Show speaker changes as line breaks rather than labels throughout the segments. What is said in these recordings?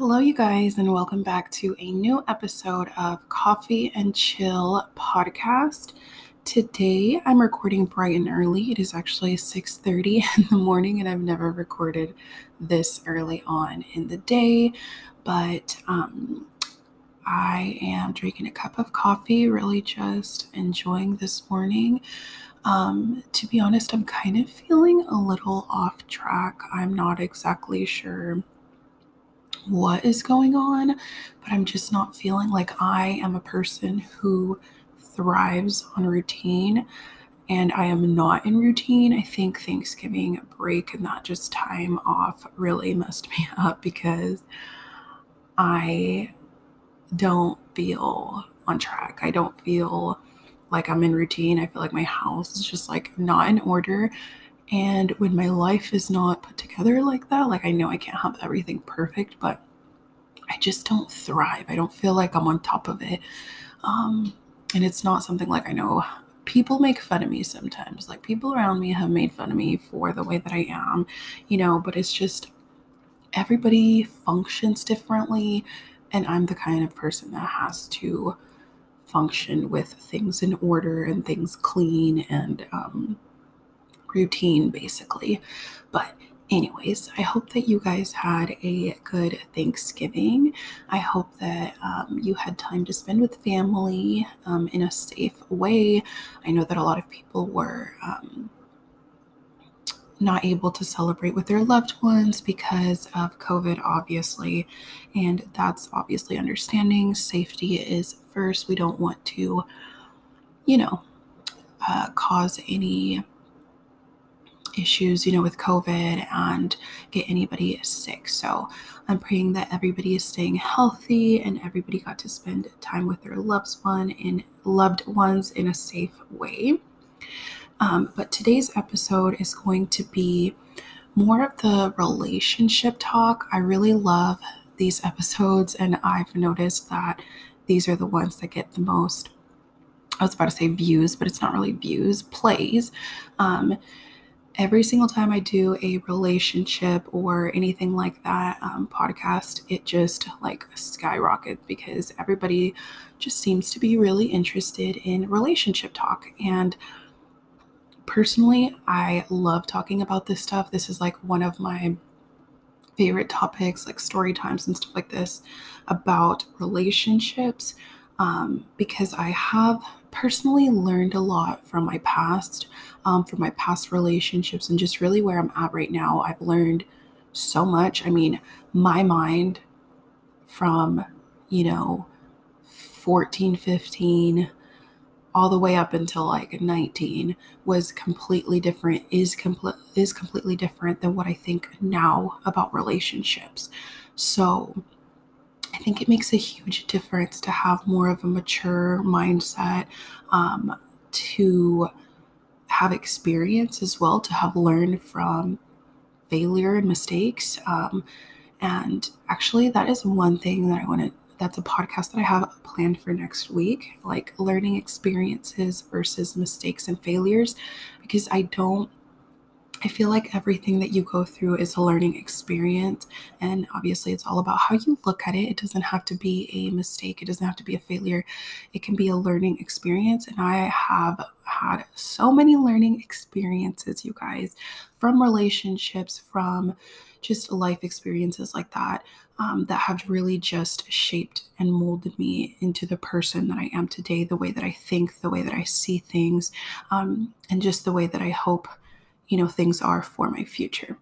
Hello, you guys, and welcome back to a new episode of Coffee and Chill podcast. Today, I'm recording bright and early. It is actually 6:30 in the morning, and I've never recorded this early on in the day. But um, I am drinking a cup of coffee, really just enjoying this morning. Um, to be honest, I'm kind of feeling a little off track. I'm not exactly sure what is going on, but I'm just not feeling like I am a person who thrives on routine and I am not in routine. I think Thanksgiving break and that just time off really messed me up because I don't feel on track. I don't feel like I'm in routine. I feel like my house is just like not in order. And when my life is not put together like that, like I know I can't have everything perfect, but I just don't thrive. I don't feel like I'm on top of it. Um, and it's not something like I know people make fun of me sometimes. Like people around me have made fun of me for the way that I am, you know, but it's just everybody functions differently. And I'm the kind of person that has to function with things in order and things clean and um, routine, basically. But anyways, I hope that you guys had a good Thanksgiving. I hope that um, you had time to spend with family um, in a safe way. I know that a lot of people were. Um, not able to celebrate with their loved ones because of COVID, obviously. And that's obviously understanding. Safety is first. We don't want to, you know, uh, cause any issues, you know, with COVID and get anybody sick. So I'm praying that everybody is staying healthy and everybody got to spend time with their loved one and loved ones in a safe way. Um, but today's episode is going to be more of the relationship talk. I really love these episodes, and I've noticed that these are the ones that get the most. I was about to say views, but it's not really views, plays. Um, every single time I do a relationship or anything like that um, podcast, it just like skyrockets because everybody just seems to be really interested in relationship talk. And personally, I love talking about this stuff. This is like one of my favorite topics, like story times and stuff like this, about relationships, um, because I have personally learned a lot from my past, um, from my past relationships, and just really where I'm at right now. I've learned so much. I mean, my mind from, you know, 14, 15, all the way up until like 19 was completely different is complete is completely different than what I think now about relationships. So I think it makes a huge difference to have more of a mature mindset, um, to have experience as well, to have learned from failure and mistakes. Um, and actually, that is one thing that I want to that's a podcast that I have planned for next week, like learning experiences versus mistakes and failures, because I don't I feel like everything that you go through is a learning experience. And obviously, it's all about how you look at it. It doesn't have to be a mistake, it doesn't have to be a failure. It can be a learning experience. And I have had so many learning experiences, you guys, from relationships, from just life experiences like that um, that have really just shaped and molded me into the person that I am today, the way that I think, the way that I see things, um, and just the way that I hope, you know, things are for my future.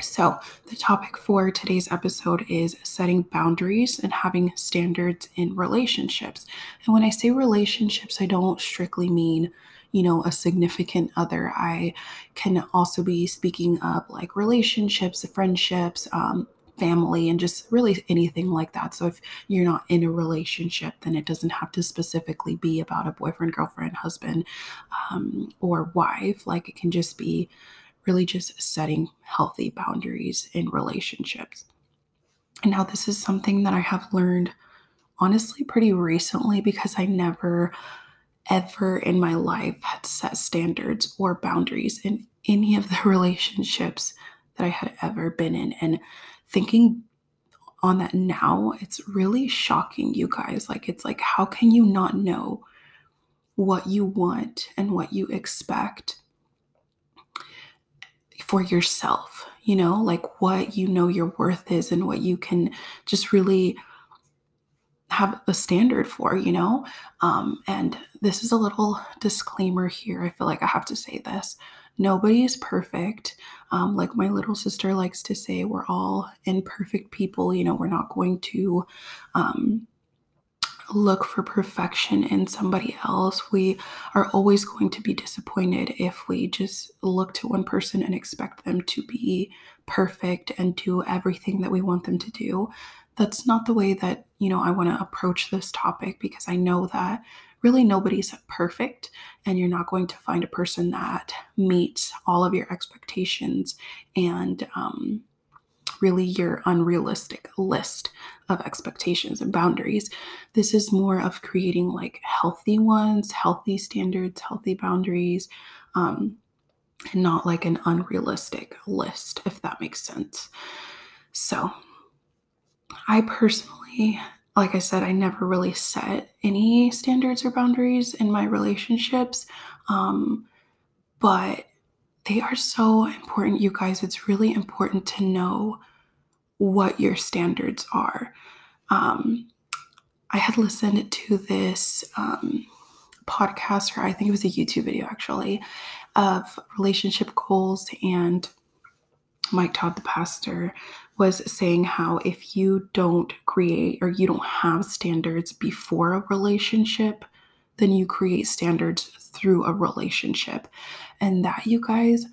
So, the topic for today's episode is setting boundaries and having standards in relationships. And when I say relationships, I don't strictly mean you know, a significant other. I can also be speaking of like relationships, friendships, um, family, and just really anything like that. So if you're not in a relationship, then it doesn't have to specifically be about a boyfriend, girlfriend, husband, um, or wife. Like it can just be really just setting healthy boundaries in relationships. And now, this is something that I have learned honestly pretty recently because I never ever in my life had set standards or boundaries in any of the relationships that I had ever been in. And thinking on that now, it's really shocking, you guys. Like, it's like, how can you not know what you want and what you expect for yourself? You know, like what you know your worth is and what you can just really have a standard for, you know? Um, and this is a little disclaimer here. I feel like I have to say this. Nobody is perfect. Um, like my little sister likes to say, we're all imperfect people. You know, we're not going to um, look for perfection in somebody else. We are always going to be disappointed if we just look to one person and expect them to be perfect and do everything that we want them to do that's not the way that, you know, I want to approach this topic because I know that really nobody's perfect and you're not going to find a person that meets all of your expectations and um, really your unrealistic list of expectations and boundaries. This is more of creating like healthy ones, healthy standards, healthy boundaries, um, and not like an unrealistic list, if that makes sense. So, I personally, like I said, I never really set any standards or boundaries in my relationships. Um, but they are so important, you guys. It's really important to know what your standards are. Um, I had listened to this um, podcast, or I think it was a YouTube video actually, of relationship goals and Mike Todd, the pastor, was saying how if you don't create or you don't have standards before a relationship, then you create standards through a relationship. And that, you guys,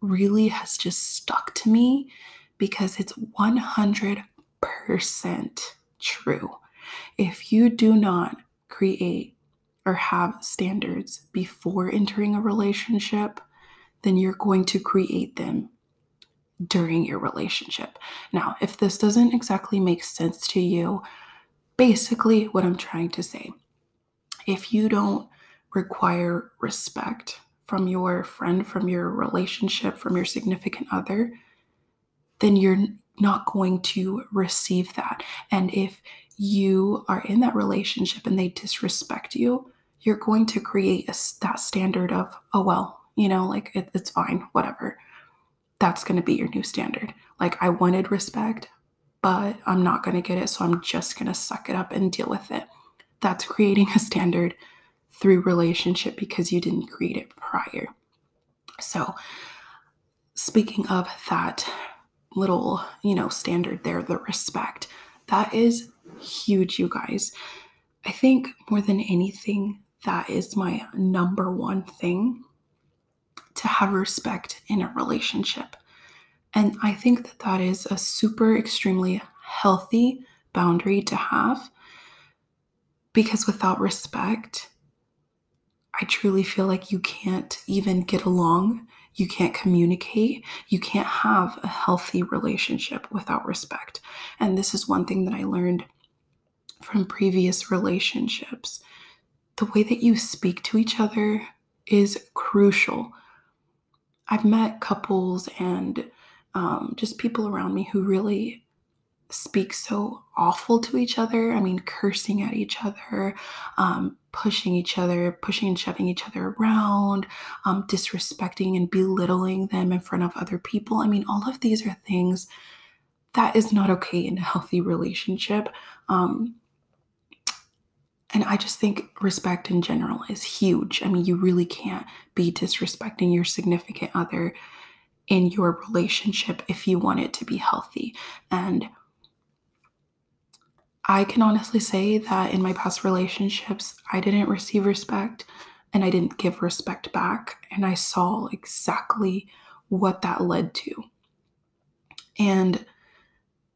really has just stuck to me because it's 100% true. If you do not create or have standards before entering a relationship, then you're going to create them during your relationship. Now, if this doesn't exactly make sense to you, basically what I'm trying to say, if you don't require respect from your friend, from your relationship, from your significant other, then you're not going to receive that. And if you are in that relationship and they disrespect you, you're going to create a, that standard of, oh, well, you know, like it, it's fine, whatever that's going to be your new standard. Like, I wanted respect, but I'm not going to get it. So I'm just going to suck it up and deal with it. That's creating a standard through relationship because you didn't create it prior. So, speaking of that little, you know, standard there, the respect, that is huge, you guys. I think more than anything, that is my number one thing to have respect in a relationship. And I think that that is a super extremely healthy boundary to have because without respect, I truly feel like you can't even get along. You can't communicate. You can't have a healthy relationship without respect. And this is one thing that I learned from previous relationships. The way that you speak to each other is crucial I've met couples and um, just people around me who really speak so awful to each other. I mean, cursing at each other, um, pushing each other, pushing and shoving each other around, um, disrespecting and belittling them in front of other people. I mean, all of these are things that is not okay in a healthy relationship. Um, and I just think respect in general is huge. I mean, you really can't be disrespecting your significant other in your relationship if you want it to be healthy. And I can honestly say that in my past relationships, I didn't receive respect and I didn't give respect back. And I saw exactly what that led to. And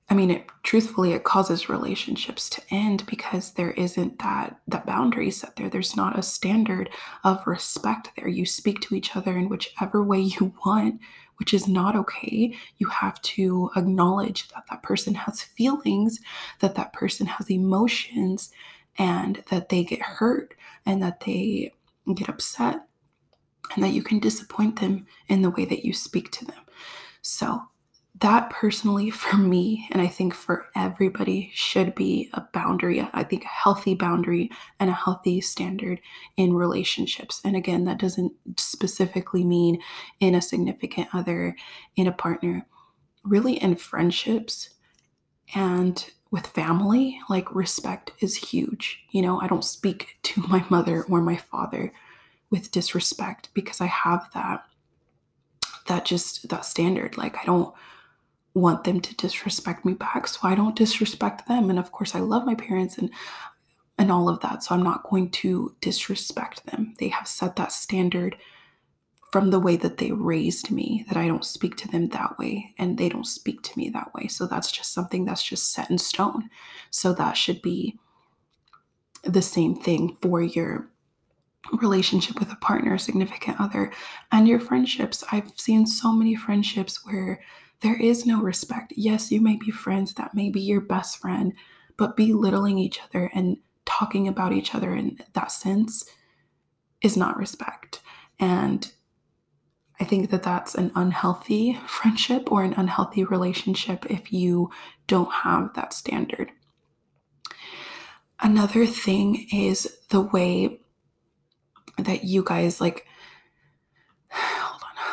I mean, it truthfully it causes relationships to end because there isn't that that boundary set there. There's not a standard of respect there. You speak to each other in whichever way you want, which is not okay. You have to acknowledge that that person has feelings, that that person has emotions, and that they get hurt and that they get upset and that you can disappoint them in the way that you speak to them. So, that personally for me and i think for everybody should be a boundary i think a healthy boundary and a healthy standard in relationships. And again that doesn't specifically mean in a significant other in a partner really in friendships and with family like respect is huge. You know i don't speak to my mother or my father with disrespect because i have that that just that standard. Like i don't want them to disrespect me back so i don't disrespect them. And of course i love my parents and and all of that so i'm not going to disrespect them. They have set that standard from the way that they raised me that i don't speak to them that way and they don't speak to me that way. So that's just something that's just set in stone. So that should be the same thing for your relationship with a partner significant other and your friendships. I've seen so many friendships where there is no respect. Yes, you may be friends, that may be your best friend, but belittling each other and talking about each other in that sense is not respect. And I think that that's an unhealthy friendship or an unhealthy relationship if you don't have that standard. Another thing is the way that you guys like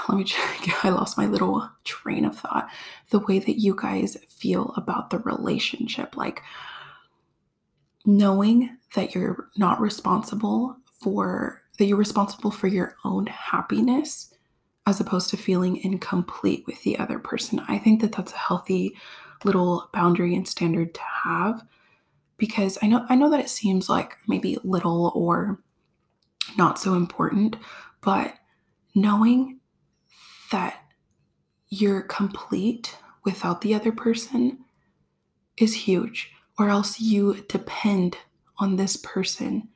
let me check. I lost my little train of thought. The way that you guys feel about the relationship, like knowing that you're not responsible for that you're responsible for your own happiness as opposed to feeling incomplete with the other person. I think that that's a healthy little boundary and standard to have because I know I know that it seems like maybe little or not so important, but knowing that you're complete without the other person is huge, or else you depend on this person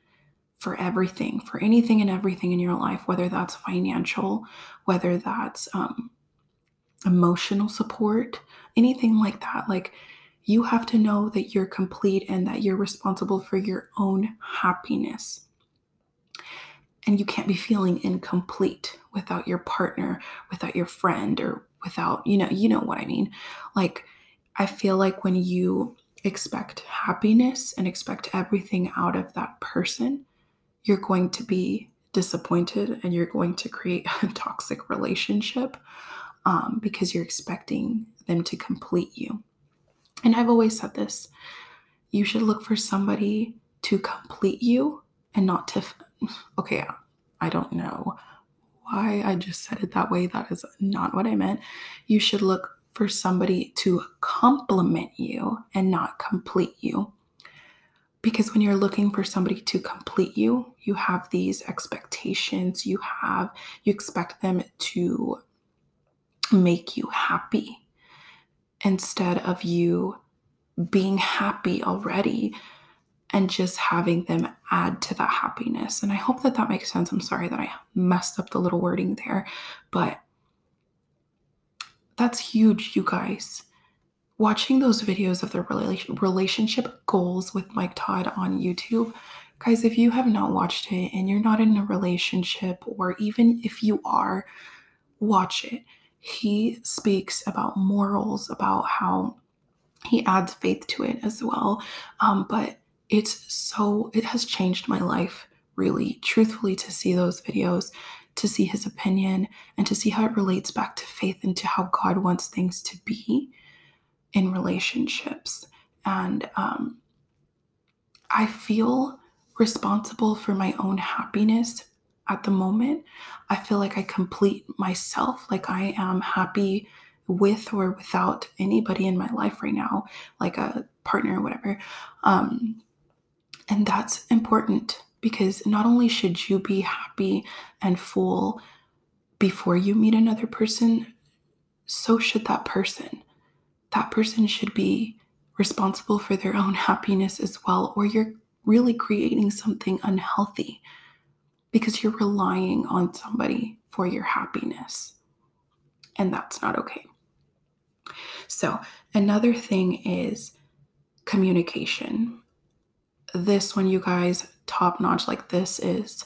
for everything, for anything and everything in your life, whether that's financial, whether that's um, emotional support, anything like that. Like, you have to know that you're complete and that you're responsible for your own happiness and you can't be feeling incomplete without your partner without your friend or without you know you know what i mean. Like i feel like when you expect happiness and expect everything out of that person you're going to be disappointed and you're going to create a toxic relationship um, because you're expecting them to complete you. And i've always said this you should look for somebody to complete you and not to okay, I don't know why I just said it that way. That is not what I meant. You should look for somebody to complement you and not complete you. Because when you're looking for somebody to complete you, you have these expectations, you have, you expect them to make you happy instead of you being happy already and just having them add to that happiness. And I hope that that makes sense. I'm sorry that I messed up the little wording there, but that's huge, you guys. Watching those videos of the relationship goals with Mike Todd on YouTube, guys, if you have not watched it and you're not in a relationship, or even if you are, watch it. He speaks about morals, about how he adds faith to it as well. Um, but it's so, it has changed my life really, truthfully, to see those videos, to see his opinion, and to see how it relates back to faith and to how God wants things to be in relationships. And um, I feel responsible for my own happiness at the moment. I feel like I complete myself, like I am happy with or without anybody in my life right now, like a partner or whatever. Um, and that's important because not only should you be happy and full before you meet another person, so should that person. That person should be responsible for their own happiness as well, or you're really creating something unhealthy because you're relying on somebody for your happiness. And that's not okay. So, another thing is communication this one, you guys, top notch. Like, this is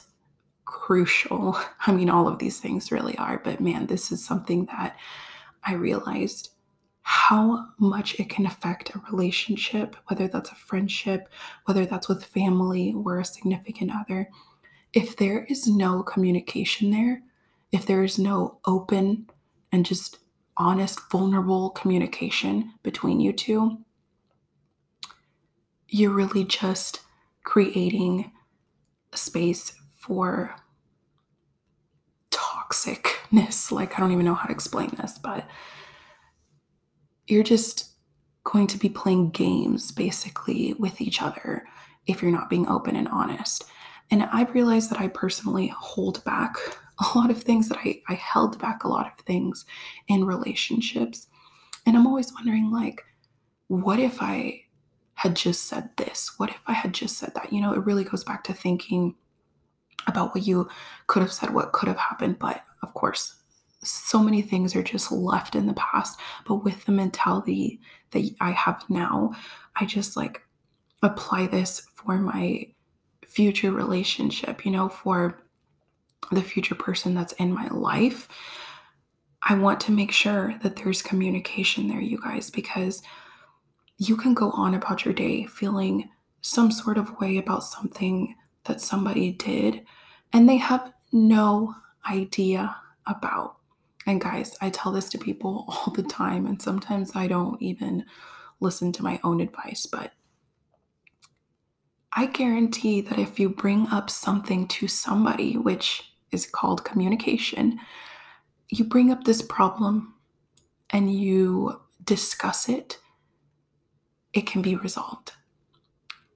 crucial. I mean, all of these things really are, but man, this is something that I realized how much it can affect a relationship, whether that's a friendship, whether that's with family or a significant other. If there is no communication there, if there is no open and just honest, vulnerable communication between you two, you're really just creating a space for toxicness. Like, I don't even know how to explain this, but you're just going to be playing games basically with each other if you're not being open and honest. And I've realized that I personally hold back a lot of things that I, I held back a lot of things in relationships. And I'm always wondering, like, what if I had just said this? What if I had just said that? You know, it really goes back to thinking about what you could have said, what could have happened. But of course, so many things are just left in the past. But with the mentality that I have now, I just like apply this for my future relationship, you know, for the future person that's in my life. I want to make sure that there's communication there, you guys, because you can go on about your day feeling some sort of way about something that somebody did and they have no idea about. And guys, I tell this to people all the time, and sometimes I don't even listen to my own advice, but I guarantee that if you bring up something to somebody, which is called communication, you bring up this problem and you discuss it, it can be resolved.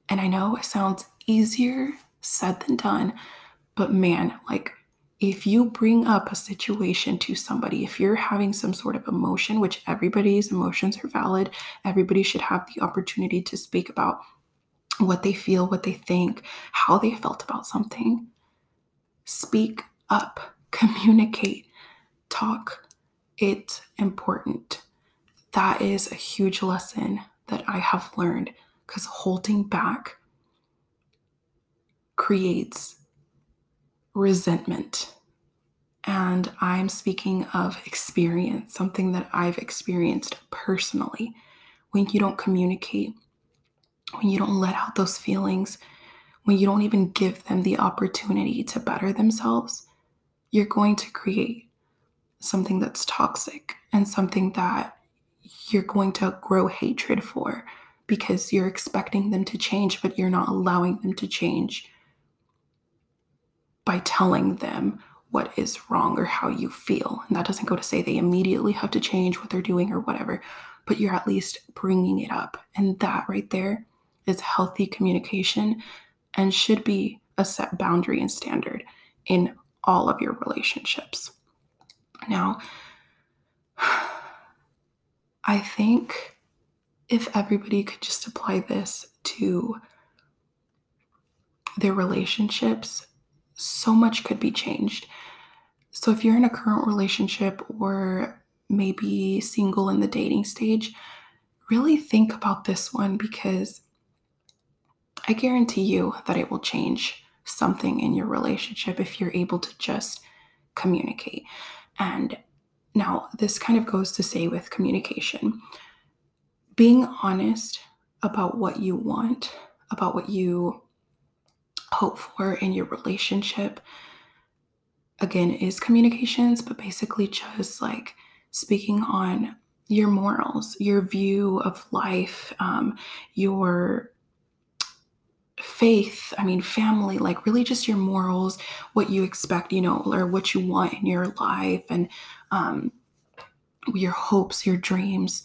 And I know it sounds easier said than done, but man, like if you bring up a situation to somebody, if you're having some sort of emotion, which everybody's emotions are valid, everybody should have the opportunity to speak about what they feel, what they think, how they felt about something. Speak up, communicate, talk. It's important. That is a huge lesson that I have learned because holding back creates resentment. And I'm speaking of experience, something that I've experienced personally. When you don't communicate, when you don't let out those feelings, when you don't even give them the opportunity to better themselves, you're going to create something that's toxic and something that you're going to grow hatred for because you're expecting them to change, but you're not allowing them to change by telling them what is wrong or how you feel. And that doesn't go to say they immediately have to change what they're doing or whatever, but you're at least bringing it up. And that right there is healthy communication and should be a set boundary and standard in all of your relationships. Now, I think if everybody could just apply this to their relationships, so much could be changed. So, if you're in a current relationship or maybe single in the dating stage, really think about this one because I guarantee you that it will change something in your relationship if you're able to just communicate. And now, this kind of goes to say with communication. Being honest about what you want, about what you hope for in your relationship again is communications but basically just like speaking on your morals your view of life um, your faith i mean family like really just your morals what you expect you know or what you want in your life and um, your hopes your dreams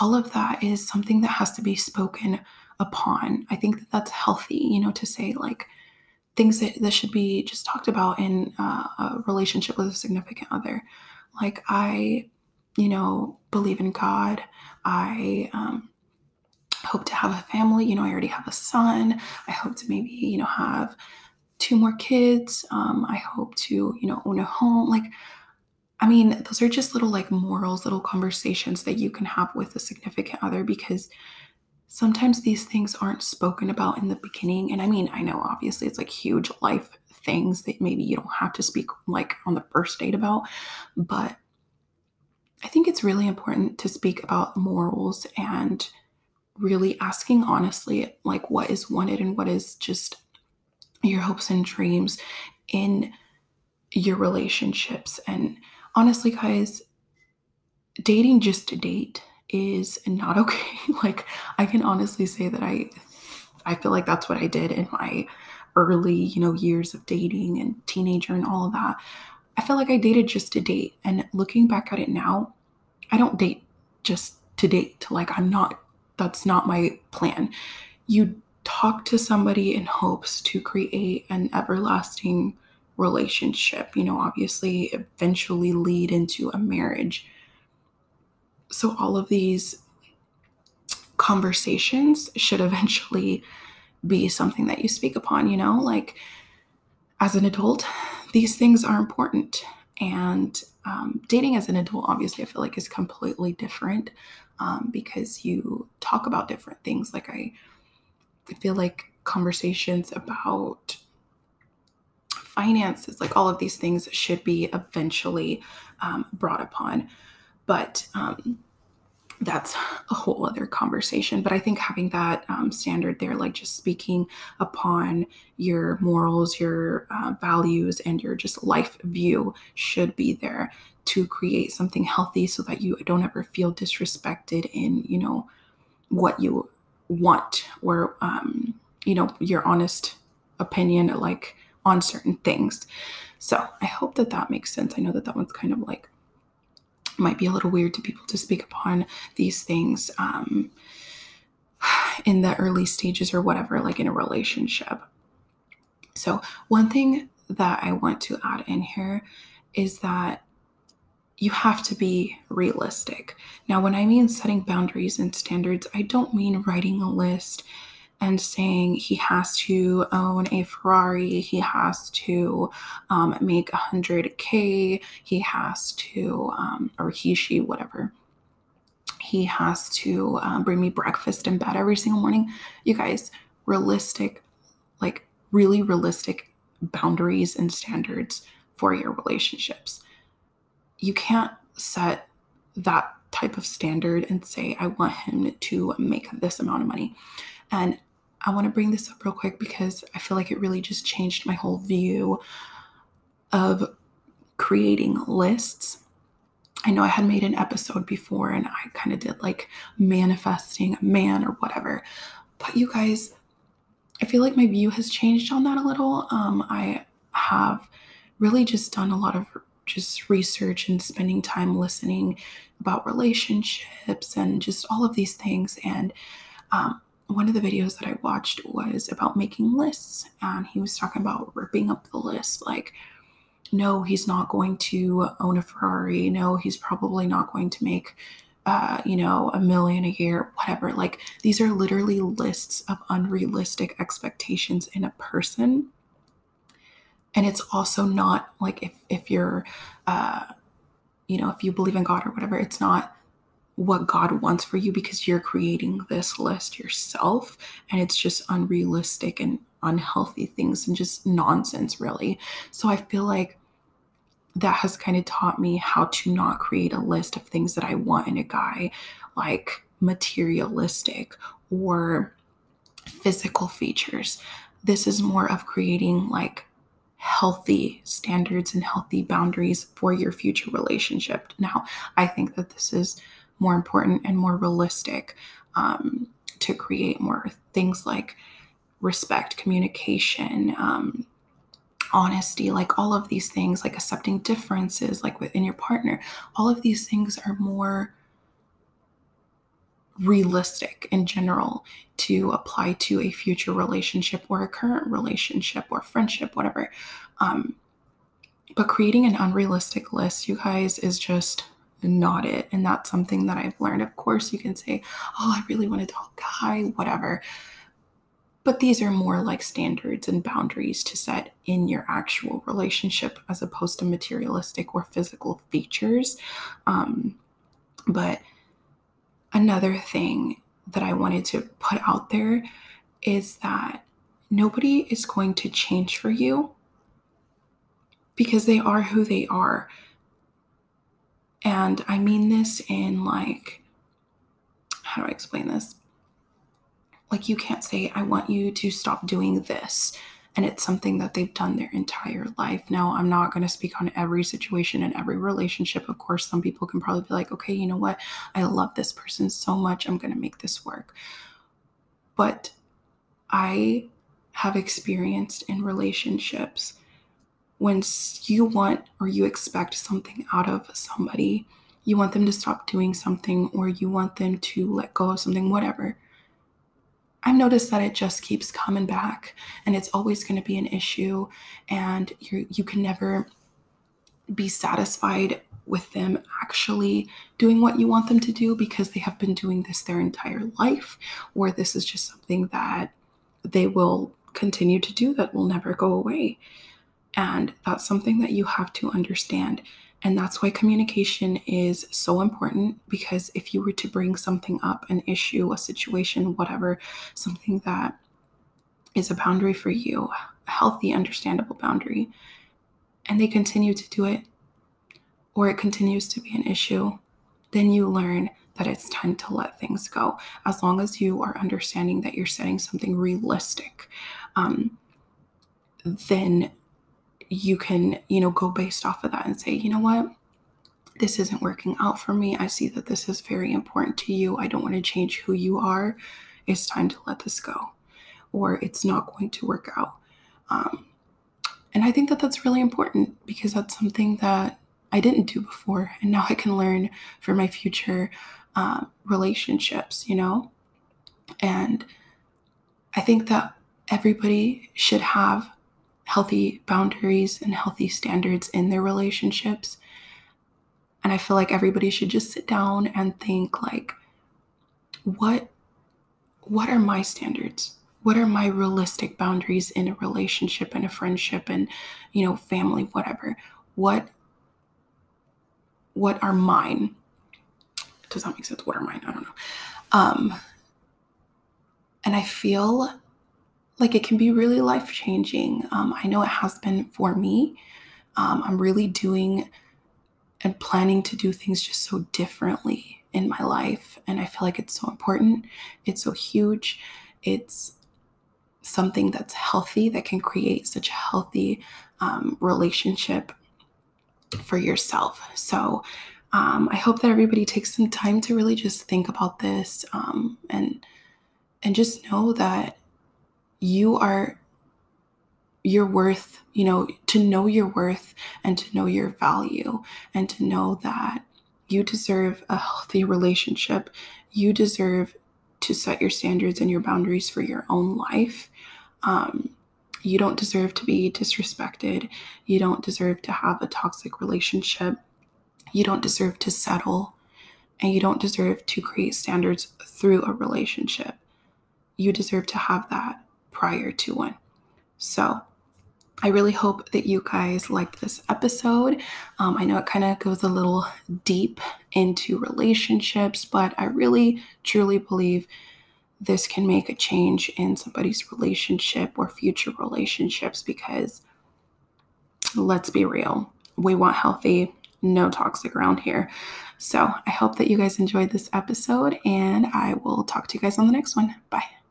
all of that is something that has to be spoken upon i think that that's healthy you know to say like things that, that should be just talked about in uh, a relationship with a significant other. Like, I, you know, believe in God. I um, hope to have a family. You know, I already have a son. I hope to maybe, you know, have two more kids. Um, I hope to, you know, own a home. Like, I mean, those are just little like morals, little conversations that you can have with a significant other because sometimes these things aren't spoken about in the beginning. And I mean, I know obviously it's like huge life things that maybe you don't have to speak like on the first date about, but I think it's really important to speak about morals and really asking honestly, like what is wanted and what is just your hopes and dreams in your relationships. And honestly, guys, dating just to date is not okay. like I can honestly say that I I feel like that's what I did in my early, you know, years of dating and teenager and all of that. I feel like I dated just to date. And looking back at it now, I don't date just to date. Like I'm not that's not my plan. You talk to somebody in hopes to create an everlasting relationship, you know, obviously eventually lead into a marriage. So all of these conversations should eventually be something that you speak upon, you know, like as an adult, these things are important. And um, dating as an adult, obviously, I feel like is completely different um, because you talk about different things. Like, I, I feel like conversations about finances, like all of these things, should be eventually um, brought upon. But um, that's a whole other conversation. But I think having that um, standard there, like just speaking upon your morals, your uh, values, and your just life view, should be there to create something healthy so that you don't ever feel disrespected in, you know, what you want or, um, you know, your honest opinion, like on certain things. So I hope that that makes sense. I know that that one's kind of like might be a little weird to people to speak upon these things um, in the early stages or whatever, like in a relationship. So, one thing that I want to add in here is that you have to be realistic. Now, when I mean setting boundaries and standards, I don't mean writing a list and saying he has to own a Ferrari, he has to um, make 100K, he has to, um, or he, she, whatever. He has to um, bring me breakfast in bed every single morning. You guys, realistic, like really realistic boundaries and standards for your relationships. You can't set that type of standard and say, I want him to make this amount of money. And I want to bring this up real quick because I feel like it really just changed my whole view of creating lists. I know I had made an episode before and I kind of did like manifesting a man or whatever. But you guys, I feel like my view has changed on that a little. Um, I have really just done a lot of just research and spending time listening about relationships and just all of these things. And um, one of the videos that I watched was about making lists, and he was talking about ripping up the list. Like, no, he's not going to own a Ferrari. No, he's probably not going to make, uh, you know, a million a year, whatever. Like, these are literally lists of unrealistic expectations in a person. And it's also not like if if you're, uh, you know, if you believe in God or whatever, it's not what God wants for you because you're creating this list yourself and it's just unrealistic and unhealthy things and just nonsense, really. So I feel like that has kind of taught me how to not create a list of things that I want in a guy, like materialistic or physical features. This is more of creating like healthy standards and healthy boundaries for your future relationship. Now, I think that this is more important and more realistic um, to create more things like respect, communication, um, honesty, like all of these things, like accepting differences, like within your partner. All of these things are more realistic in general to apply to a future relationship or a current relationship or friendship, whatever. Um, but creating an unrealistic list, you guys, is just not it. And that's something that I've learned. Of course, you can say, oh, I really want a tall guy, whatever. But these are more like standards and boundaries to set in your actual relationship as opposed to materialistic or physical features. Um, but another thing that I wanted to put out there is that nobody is going to change for you because they are who they are And I mean this in like, how do I explain this? Like, you can't say, I want you to stop doing this. And it's something that they've done their entire life. Now, I'm not going to speak on every situation and every relationship. Of course, some people can probably be like, okay, you know what? I love this person so much. I'm going to make this work. But I have experienced in relationships when you want or you expect something out of somebody, you want them to stop doing something or you want them to let go of something, whatever. I've noticed that it just keeps coming back and it's always going to be an issue and you you can never be satisfied with them actually doing what you want them to do because they have been doing this their entire life or this is just something that they will continue to do that will never go away. And that's something that you have to understand. And that's why communication is so important because if you were to bring something up, an issue, a situation, whatever, something that is a boundary for you, a healthy, understandable boundary, and they continue to do it, or it continues to be an issue, then you learn that it's time to let things go. As long as you are understanding that you're setting something realistic, um, then you can, you know, go based off of that and say, you know what? This isn't working out for me. I see that this is very important to you. I don't want to change who you are. It's time to let this go, or it's not going to work out. Um, and I think that that's really important because that's something that I didn't do before. And now I can learn for my future uh, relationships, you know? And I think that everybody should have healthy boundaries and healthy standards in their relationships. And I feel like everybody should just sit down and think like what what are my standards? What are my realistic boundaries in a relationship and a friendship and you know family whatever? What what are mine? Does that make sense? What are mine? I don't know. Um and I feel like it can be really life changing. Um, I know it has been for me. Um, I'm really doing and planning to do things just so differently in my life. And I feel like it's so important. It's so huge. It's something that's healthy that can create such a healthy um, relationship for yourself. So um, I hope that everybody takes some time to really just think about this um, and and just know that you are your worth, you know, to know your worth and to know your value and to know that you deserve a healthy relationship. You deserve to set your standards and your boundaries for your own life. Um, you don't deserve to be disrespected. You don't deserve to have a toxic relationship. You don't deserve to settle. And you don't deserve to create standards through a relationship. You deserve to have that prior to one. So, I really hope that you guys liked this episode. Um, I know it kind of goes a little deep into relationships, but I really truly believe this can make a change in somebody's relationship or future relationships because let's be real, we want healthy, no toxic around here. So I hope that you guys enjoyed this episode, and I will talk to you guys on the next one. Bye.